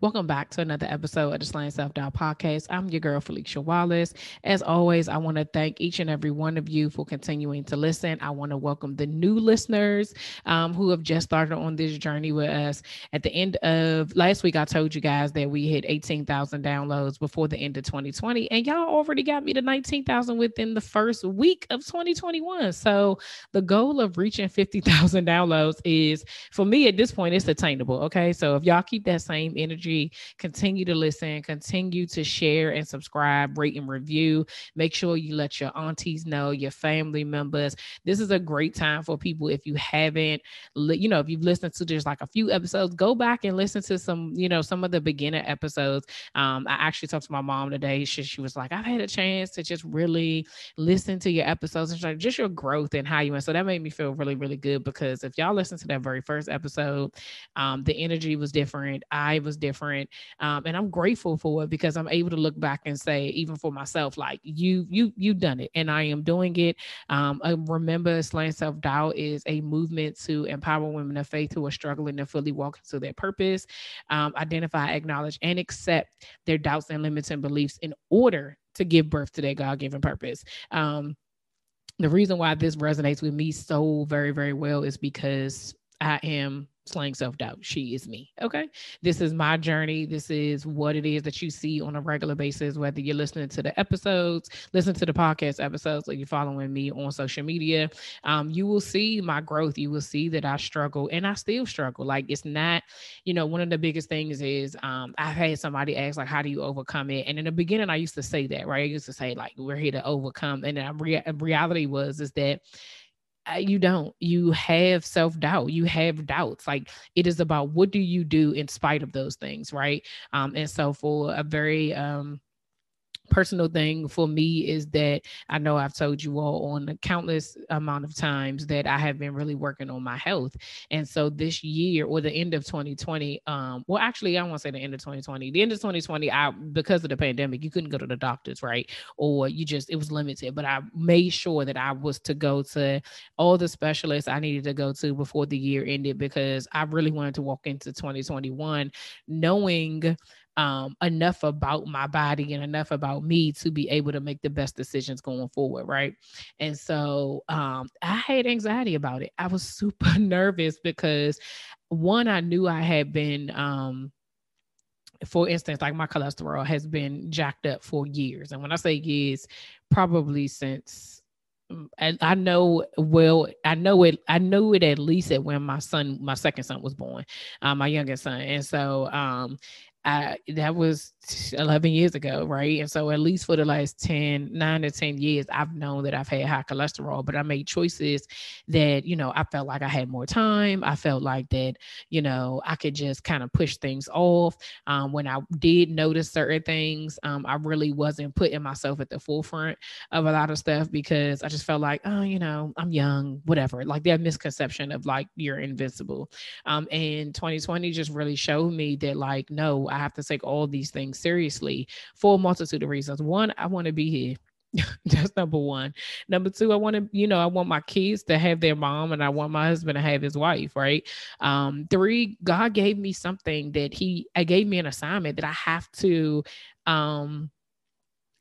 Welcome back to another episode of the Slaying Self Doubt Podcast. I'm your girl, Felicia Wallace. As always, I want to thank each and every one of you for continuing to listen. I want to welcome the new listeners um, who have just started on this journey with us. At the end of last week, I told you guys that we hit 18,000 downloads before the end of 2020, and y'all already got me to 19,000 within the first week of 2021. So the goal of reaching 50,000 downloads is, for me at this point, it's attainable. Okay. So if y'all keep that same energy, energy. Continue to listen, continue to share and subscribe, rate and review. Make sure you let your aunties know, your family members. This is a great time for people if you haven't, you know, if you've listened to just like a few episodes, go back and listen to some, you know, some of the beginner episodes. Um, I actually talked to my mom today. She, she was like, I've had a chance to just really listen to your episodes and like, just your growth and how you went. So that made me feel really, really good because if y'all listen to that very first episode, um, the energy was different. I was different different um, and i'm grateful for it because i'm able to look back and say even for myself like you you you've done it and i am doing it. Um, remember slaying self-doubt is a movement to empower women of faith who are struggling to fully walk into their purpose. Um, identify acknowledge and accept their doubts and limits and beliefs in order to give birth to their god-given purpose. Um, the reason why this resonates with me so very very well is because i am slaying self doubt. She is me. Okay. This is my journey. This is what it is that you see on a regular basis, whether you're listening to the episodes, listen to the podcast episodes, or you're following me on social media. Um, you will see my growth. You will see that I struggle and I still struggle. Like it's not, you know, one of the biggest things is um, I've had somebody ask, like, how do you overcome it? And in the beginning, I used to say that, right? I used to say, like, we're here to overcome. And rea- reality was, is that you don't. You have self-doubt. You have doubts. Like it is about what do you do in spite of those things right? Um and so for a very um personal thing for me is that I know I've told you all on a countless amount of times that I have been really working on my health. And so this year or the end of 2020, um, well, actually, I want to say the end of 2020, the end of 2020, I, because of the pandemic, you couldn't go to the doctors, right? Or you just, it was limited, but I made sure that I was to go to all the specialists I needed to go to before the year ended because I really wanted to walk into 2021 knowing um, enough about my body and enough about me to be able to make the best decisions going forward. Right. And so um, I had anxiety about it. I was super nervous because one, I knew I had been, um, for instance, like my cholesterol has been jacked up for years. And when I say years, probably since and mm, I know well, I know it, I knew it at least at when my son, my second son was born, uh, my youngest son. And so um I, that was 11 years ago, right? And so, at least for the last 10, nine to 10 years, I've known that I've had high cholesterol, but I made choices that, you know, I felt like I had more time. I felt like that, you know, I could just kind of push things off. Um, when I did notice certain things, um, I really wasn't putting myself at the forefront of a lot of stuff because I just felt like, oh, you know, I'm young, whatever. Like that misconception of like you're invincible. Um, and 2020 just really showed me that, like, no, I have to take all these things seriously for a multitude of reasons. One, I want to be here. That's number one. Number two, I want to, you know, I want my kids to have their mom and I want my husband to have his wife, right? Um, three, God gave me something that He I gave me an assignment that I have to um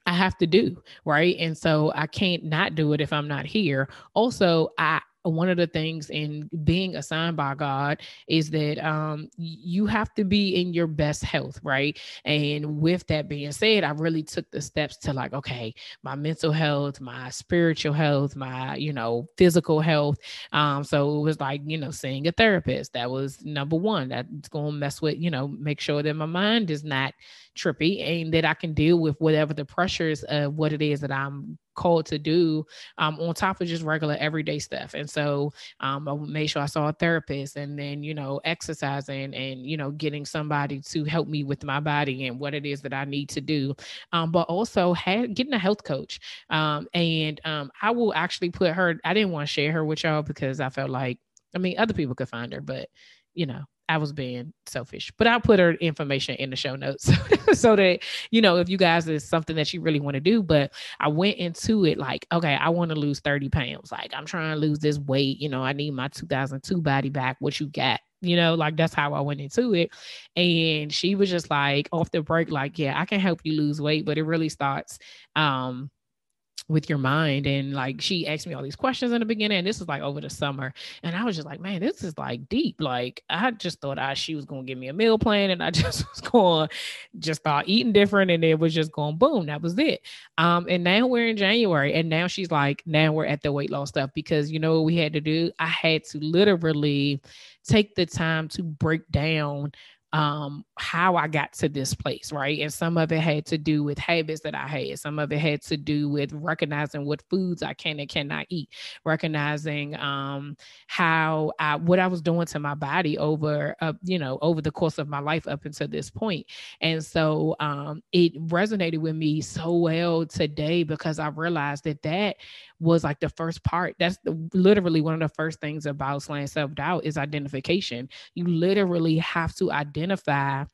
I have to do, right? And so I can't not do it if I'm not here. Also, I one of the things in being assigned by God is that um, you have to be in your best health, right? And with that being said, I really took the steps to like, okay, my mental health, my spiritual health, my you know physical health. Um, so it was like you know seeing a therapist. That was number one. That's going to mess with you know make sure that my mind is not trippy and that I can deal with whatever the pressures of what it is that I'm called to do um, on top of just regular everyday stuff. And so um, I made sure I saw a therapist and then, you know, exercising and, you know, getting somebody to help me with my body and what it is that I need to do. Um, but also had, getting a health coach. Um, and um, I will actually put her, I didn't want to share her with y'all because I felt like, I mean, other people could find her, but, you know, I was being selfish, but I'll put her information in the show notes so that you know if you guys is something that you really want to do. But I went into it like, okay, I want to lose 30 pounds. Like I'm trying to lose this weight. You know, I need my 2002 body back. What you got? You know, like that's how I went into it. And she was just like off the break, like, yeah, I can help you lose weight, but it really starts um with your mind and like she asked me all these questions in the beginning and this was like over the summer and i was just like man this is like deep. Like i just thought I, she was going to give me a meal plan and i just was going just start eating different and it was just going boom that was it. Um and now we're in january and now she's like now we're at the weight loss stuff because you know what we had to do? I had to literally take the time to break down um how I got to this place, right? And some of it had to do with habits that I had. Some of it had to do with recognizing what foods I can and cannot eat, recognizing um how I what I was doing to my body over uh, you know, over the course of my life up until this point. And so um it resonated with me so well today because I realized that that was like the first part. That's the, literally one of the first things about slaying self doubt is identification. You literally have to identify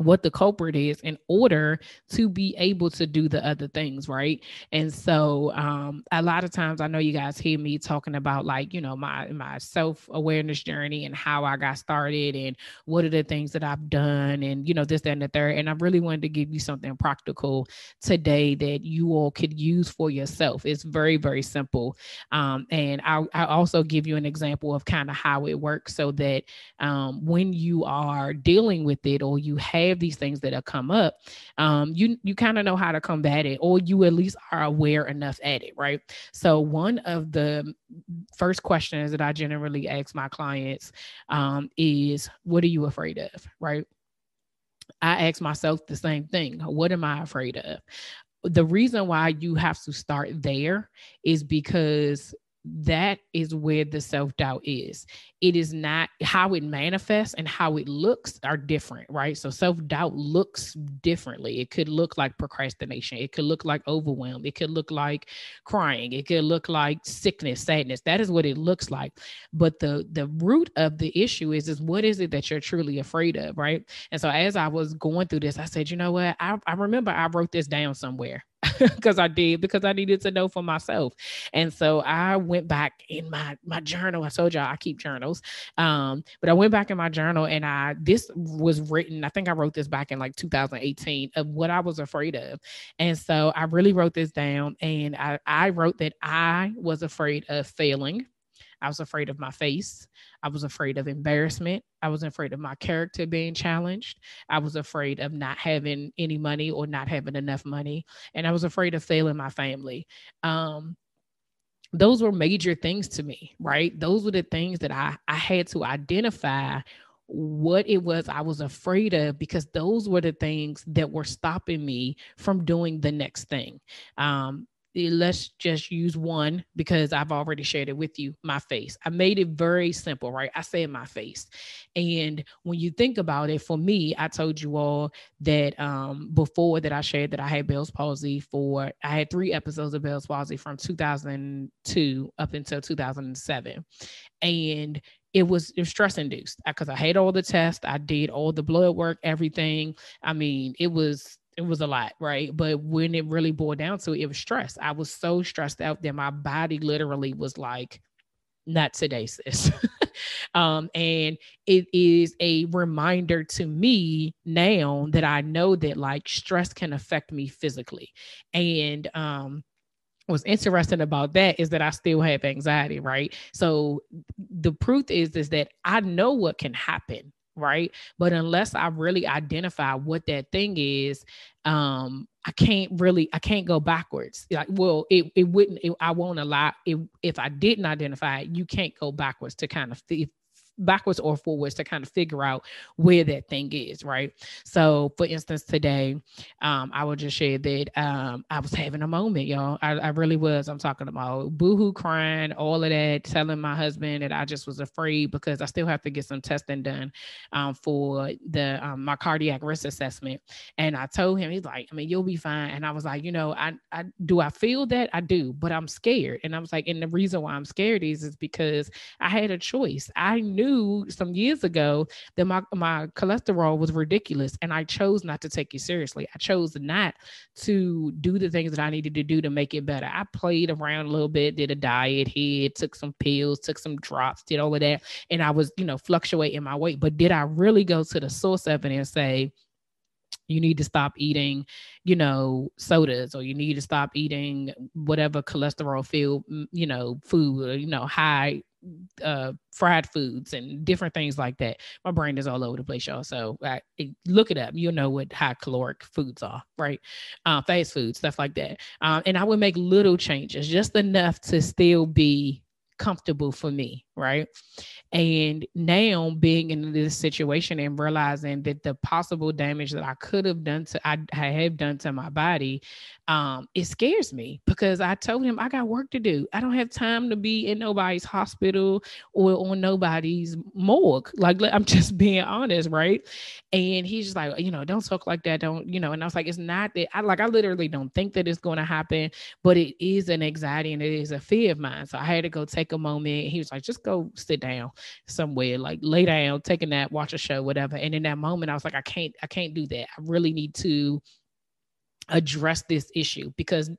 what the culprit is in order to be able to do the other things right? And so um a lot of times i know you guys hear me talking about like you know my my self-awareness journey and how i got started and what are the things that i've done and you know this that, and the third. And i really wanted to give you something practical today that you all could use for yourself. It's very very simple. Um and i i also give you an example of kind of how it works so that um when you are dealing with it or you have have these things that have come up, um, you you kind of know how to combat it, or you at least are aware enough at it, right? So one of the first questions that I generally ask my clients um, is, "What are you afraid of?" Right? I ask myself the same thing. What am I afraid of? The reason why you have to start there is because that is where the self doubt is. It is not how it manifests and how it looks are different, right? So self doubt looks differently. It could look like procrastination. It could look like overwhelm. It could look like crying. It could look like sickness, sadness. That is what it looks like. But the the root of the issue is is what is it that you're truly afraid of, right? And so as I was going through this, I said, you know what? I, I remember I wrote this down somewhere because I did because I needed to know for myself. And so I went back in my my journal. I told y'all I keep journals. Um, but I went back in my journal and I this was written, I think I wrote this back in like 2018 of what I was afraid of. And so I really wrote this down and I, I wrote that I was afraid of failing. I was afraid of my face. I was afraid of embarrassment. I was afraid of my character being challenged. I was afraid of not having any money or not having enough money. And I was afraid of failing my family. Um, those were major things to me, right? Those were the things that I, I had to identify what it was I was afraid of because those were the things that were stopping me from doing the next thing. Um, let's just use one because I've already shared it with you my face. I made it very simple, right? I say my face. And when you think about it, for me, I told you all that um, before that I shared that I had Bell's palsy for, I had three episodes of Bell's palsy from 2002 up until 2007. And it was, it was stress induced because I had all the tests, I did all the blood work, everything. I mean, it was it was a lot, right? But when it really boiled down to it, it was stress. I was so stressed out that my body literally was like, not today, sis. um, and it is a reminder to me now that I know that like stress can affect me physically. And um, what's interesting about that is that I still have anxiety, right? So the proof is is that I know what can happen, right? But unless I really identify what that thing is, um, I can't really I can't go backwards. Like, well, it it wouldn't it, I won't allow it if I didn't identify it, you can't go backwards to kind of backwards or forwards to kind of figure out where that thing is, right? So, for instance, today, um, I will just share that um, I was having a moment, y'all. I, I really was. I'm talking about boohoo crying, all of that, telling my husband that I just was afraid because I still have to get some testing done um, for the um, my cardiac risk assessment. And I told him, he's like, I mean, you'll be fine. And I was like, you know, I, I do I feel that I do, but I'm scared. And I was like, and the reason why I'm scared is is because I had a choice. I knew knew some years ago that my, my cholesterol was ridiculous and I chose not to take it seriously. I chose not to do the things that I needed to do to make it better. I played around a little bit, did a diet here, took some pills, took some drops, did all of that. And I was, you know, fluctuating my weight. But did I really go to the source of it and say, you need to stop eating, you know, sodas or you need to stop eating whatever cholesterol filled, you know, food or, you know, high uh, fried foods and different things like that. My brain is all over the place, y'all. So I, look it up. You'll know what high caloric foods are, right? Uh, fast food, stuff like that. Um, and I would make little changes, just enough to still be comfortable for me, right? And now being in this situation and realizing that the possible damage that I could have done to I, I have done to my body, um, it scares me because I told him I got work to do. I don't have time to be in nobody's hospital or on nobody's morgue. Like I'm just being honest, right? And he's just like, you know, don't talk like that. Don't, you know, and I was like, it's not that I like I literally don't think that it's gonna happen, but it is an anxiety and it is a fear of mine. So I had to go take a moment. He was like, just go sit down somewhere, like lay down, take a nap, watch a show, whatever. And in that moment, I was like, I can't, I can't do that. I really need to address this issue because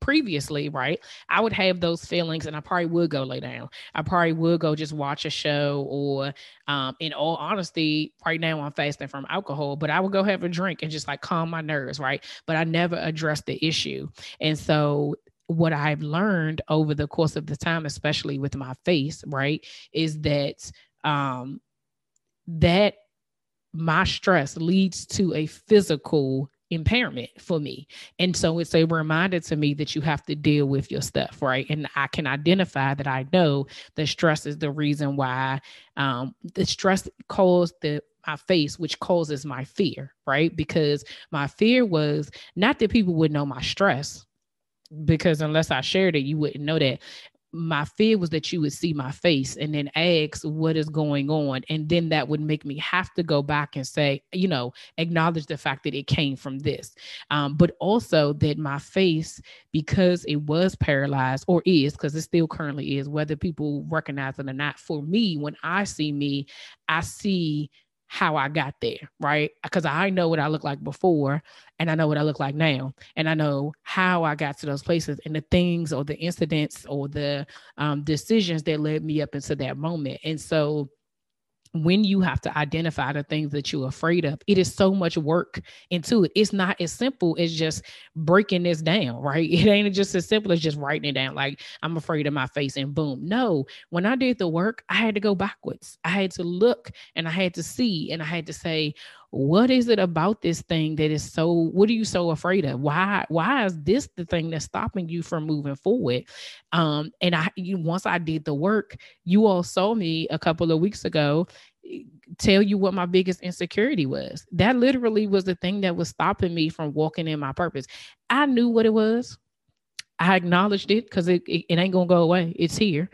previously, right, I would have those feelings and I probably would go lay down. I probably would go just watch a show or um, in all honesty, right now I'm fasting from alcohol, but I would go have a drink and just like calm my nerves, right? But I never addressed the issue. And so what I've learned over the course of the time, especially with my face, right, is that um, that my stress leads to a physical impairment for me. And so it's a reminder to me that you have to deal with your stuff, right? And I can identify that I know that stress is the reason why um, the stress caused the my face, which causes my fear, right? Because my fear was not that people would know my stress, because unless I shared it, you wouldn't know that. My fear was that you would see my face and then ask what is going on. And then that would make me have to go back and say, you know, acknowledge the fact that it came from this. Um, but also that my face, because it was paralyzed or is, because it still currently is, whether people recognize it or not, for me, when I see me, I see how I got there, right? Because I know what I look like before and I know what I look like now. And I know how I got to those places and the things or the incidents or the um, decisions that led me up into that moment. And so when you have to identify the things that you're afraid of, it is so much work into it. It's not as simple as just breaking this down, right? It ain't just as simple as just writing it down, like I'm afraid of my face and boom. No, when I did the work, I had to go backwards. I had to look and I had to see and I had to say, what is it about this thing that is so what are you so afraid of? Why why is this the thing that's stopping you from moving forward? Um and i you once i did the work you all saw me a couple of weeks ago eh, tell you what my biggest insecurity was. That literally was the thing that was stopping me from walking in my purpose. I knew what it was. I acknowledged it because it, it, it ain't gonna go away. It's here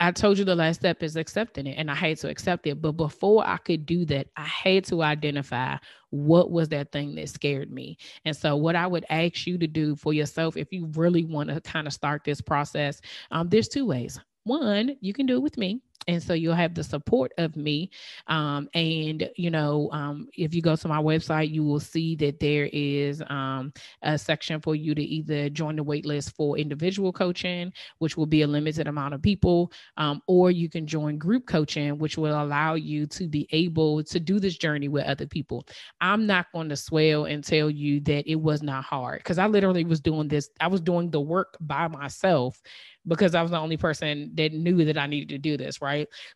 I told you the last step is accepting it, and I had to accept it. But before I could do that, I had to identify what was that thing that scared me. And so, what I would ask you to do for yourself, if you really want to kind of start this process, um, there's two ways. One, you can do it with me. And so you'll have the support of me um, and you know um, if you go to my website you will see that there is um, a section for you to either join the waitlist for individual coaching which will be a limited amount of people um, or you can join group coaching which will allow you to be able to do this journey with other people i'm not going to swell and tell you that it was not hard because i literally was doing this i was doing the work by myself because I was the only person that knew that I needed to do this, right?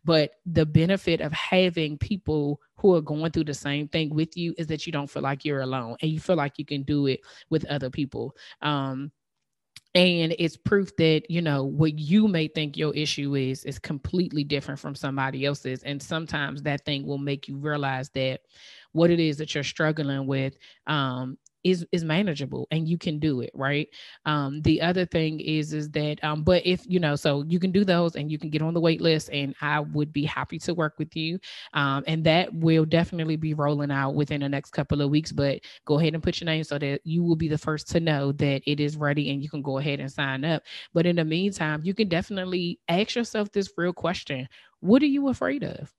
But the benefit of having people who are going through the same thing with you is that you don't feel like you're alone and you feel like you can do it with other people. Um, and it's proof that you know what you may think your issue is is completely different from somebody else's and sometimes that thing will make you realize that what it is that you're struggling with um, is is manageable and you can do it right? Um the other thing is is that um but if you know so you can do those and you can get on the wait list and i would be happy to work with you. Um and that will definitely be rolling out within the next couple of weeks but go ahead and put your name so that you will be the first to know that it is ready and you can go ahead and sign up. But in the meantime you can definitely ask yourself this real question. What are you afraid of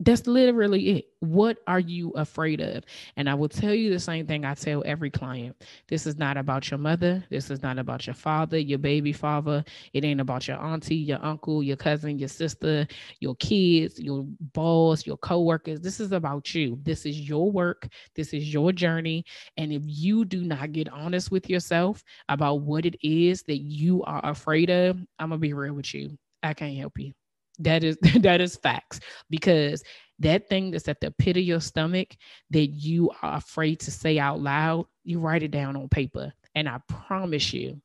that's literally it. What are you afraid of? And I will tell you the same thing I tell every client. This is not about your mother. This is not about your father, your baby father. It ain't about your auntie, your uncle, your cousin, your sister, your kids, your boss, your coworkers. This is about you. This is your work. This is your journey. And if you do not get honest with yourself about what it is that you are afraid of, I'm going to be real with you. I can't help you. That is that is facts because that thing that's at the pit of your stomach that you are afraid to say out loud, you write it down on paper. And I promise you,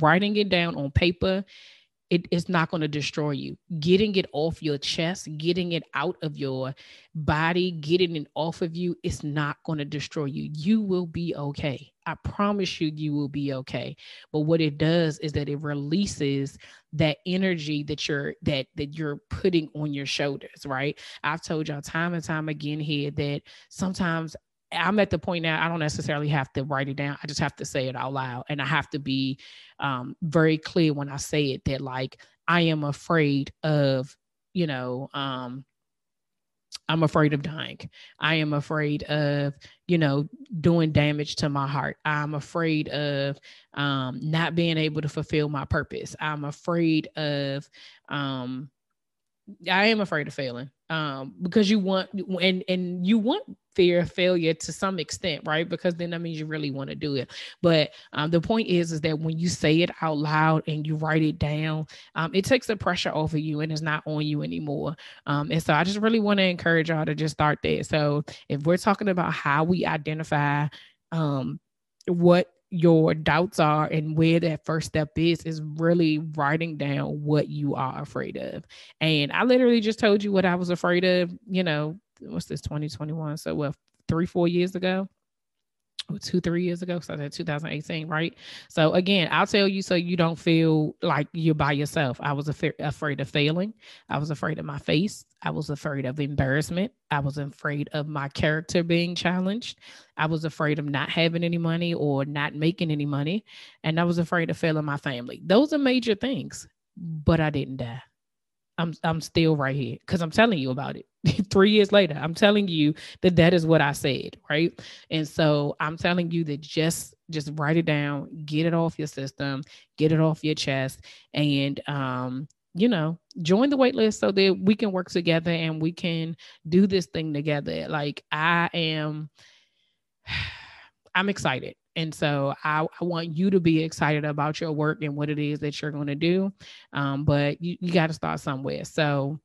writing it down on paper it is not going to destroy you. Getting it off your chest, getting it out of your body, getting it off of you, it's not going to destroy you. You will be okay. I promise you, you will be okay. But what it does is that it releases that energy that you're that that you're putting on your shoulders, right? I've told y'all time and time again here that sometimes I'm at the point now I don't necessarily have to write it down. I just have to say it out loud. And I have to be um, very clear when I say it that like I am afraid of, you know, um, I'm afraid of dying. I am afraid of, you know, doing damage to my heart. I'm afraid of um, not being able to fulfill my purpose. I'm afraid of, um, I am afraid of failing um, because you want and and you want fear of failure to some extent, right? Because then that means you really want to do it. But um, the point is, is that when you say it out loud and you write it down, um, it takes the pressure off of you and it's not on you anymore. Um, and so I just really want to encourage y'all to just start there. So if we're talking about how we identify um, what your doubts are and where that first step is is really writing down what you are afraid of. And i literally just told you what i was afraid of you know what's this 2021 so what three four years ago two three years ago so that 2018 right? So again i'll tell you so you don't feel like you're by yourself. I was af- afraid of failing. I was afraid of my face. I was afraid of embarrassment. I was afraid of my character being challenged. I was afraid of not having any money or not making any money and i was afraid of failing my family. Those are major things but i didn't die. I'm I'm still right here because I'm telling you about it. Three years later, I'm telling you that that is what I said, right? And so I'm telling you that just just write it down, get it off your system, get it off your chest, and um, you know, join the waitlist so that we can work together and we can do this thing together. Like I am, I'm excited. And so I, I, want you to be excited about your work and what it is that you're going to do. Um, but you, you got to start somewhere. So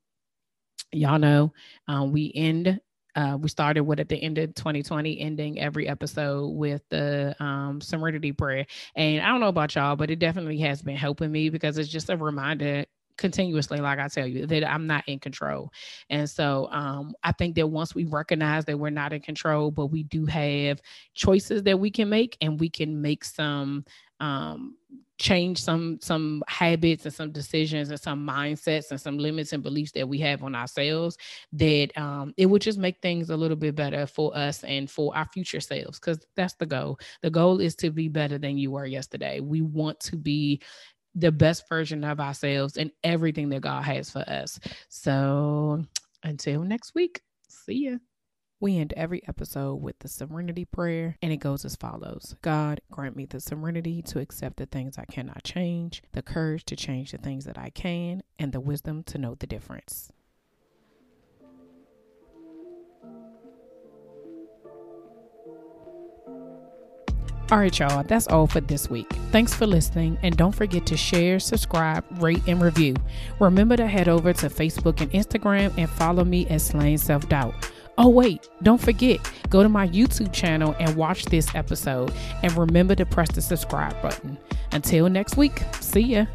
y'all know um, we end uh, we started with at the end of 2020, ending every episode with the um, serenity prayer. And I don't know about y'all, but it definitely has been helping me because it's just a reminder continuously like i tell you that i'm not in control and so um, i think that once we recognize that we're not in control but we do have choices that we can make and we can make some um, change some some habits and some decisions and some mindsets and some limits and beliefs that we have on ourselves that um, it would just make things a little bit better for us and for our future selves because that's the goal the goal is to be better than you were yesterday we want to be the best version of ourselves and everything that God has for us. So until next week, see ya. We end every episode with the serenity prayer, and it goes as follows God, grant me the serenity to accept the things I cannot change, the courage to change the things that I can, and the wisdom to know the difference. All right, y'all, that's all for this week. Thanks for listening, and don't forget to share, subscribe, rate, and review. Remember to head over to Facebook and Instagram and follow me at Slaying Self Doubt. Oh, wait, don't forget, go to my YouTube channel and watch this episode. And remember to press the subscribe button. Until next week, see ya.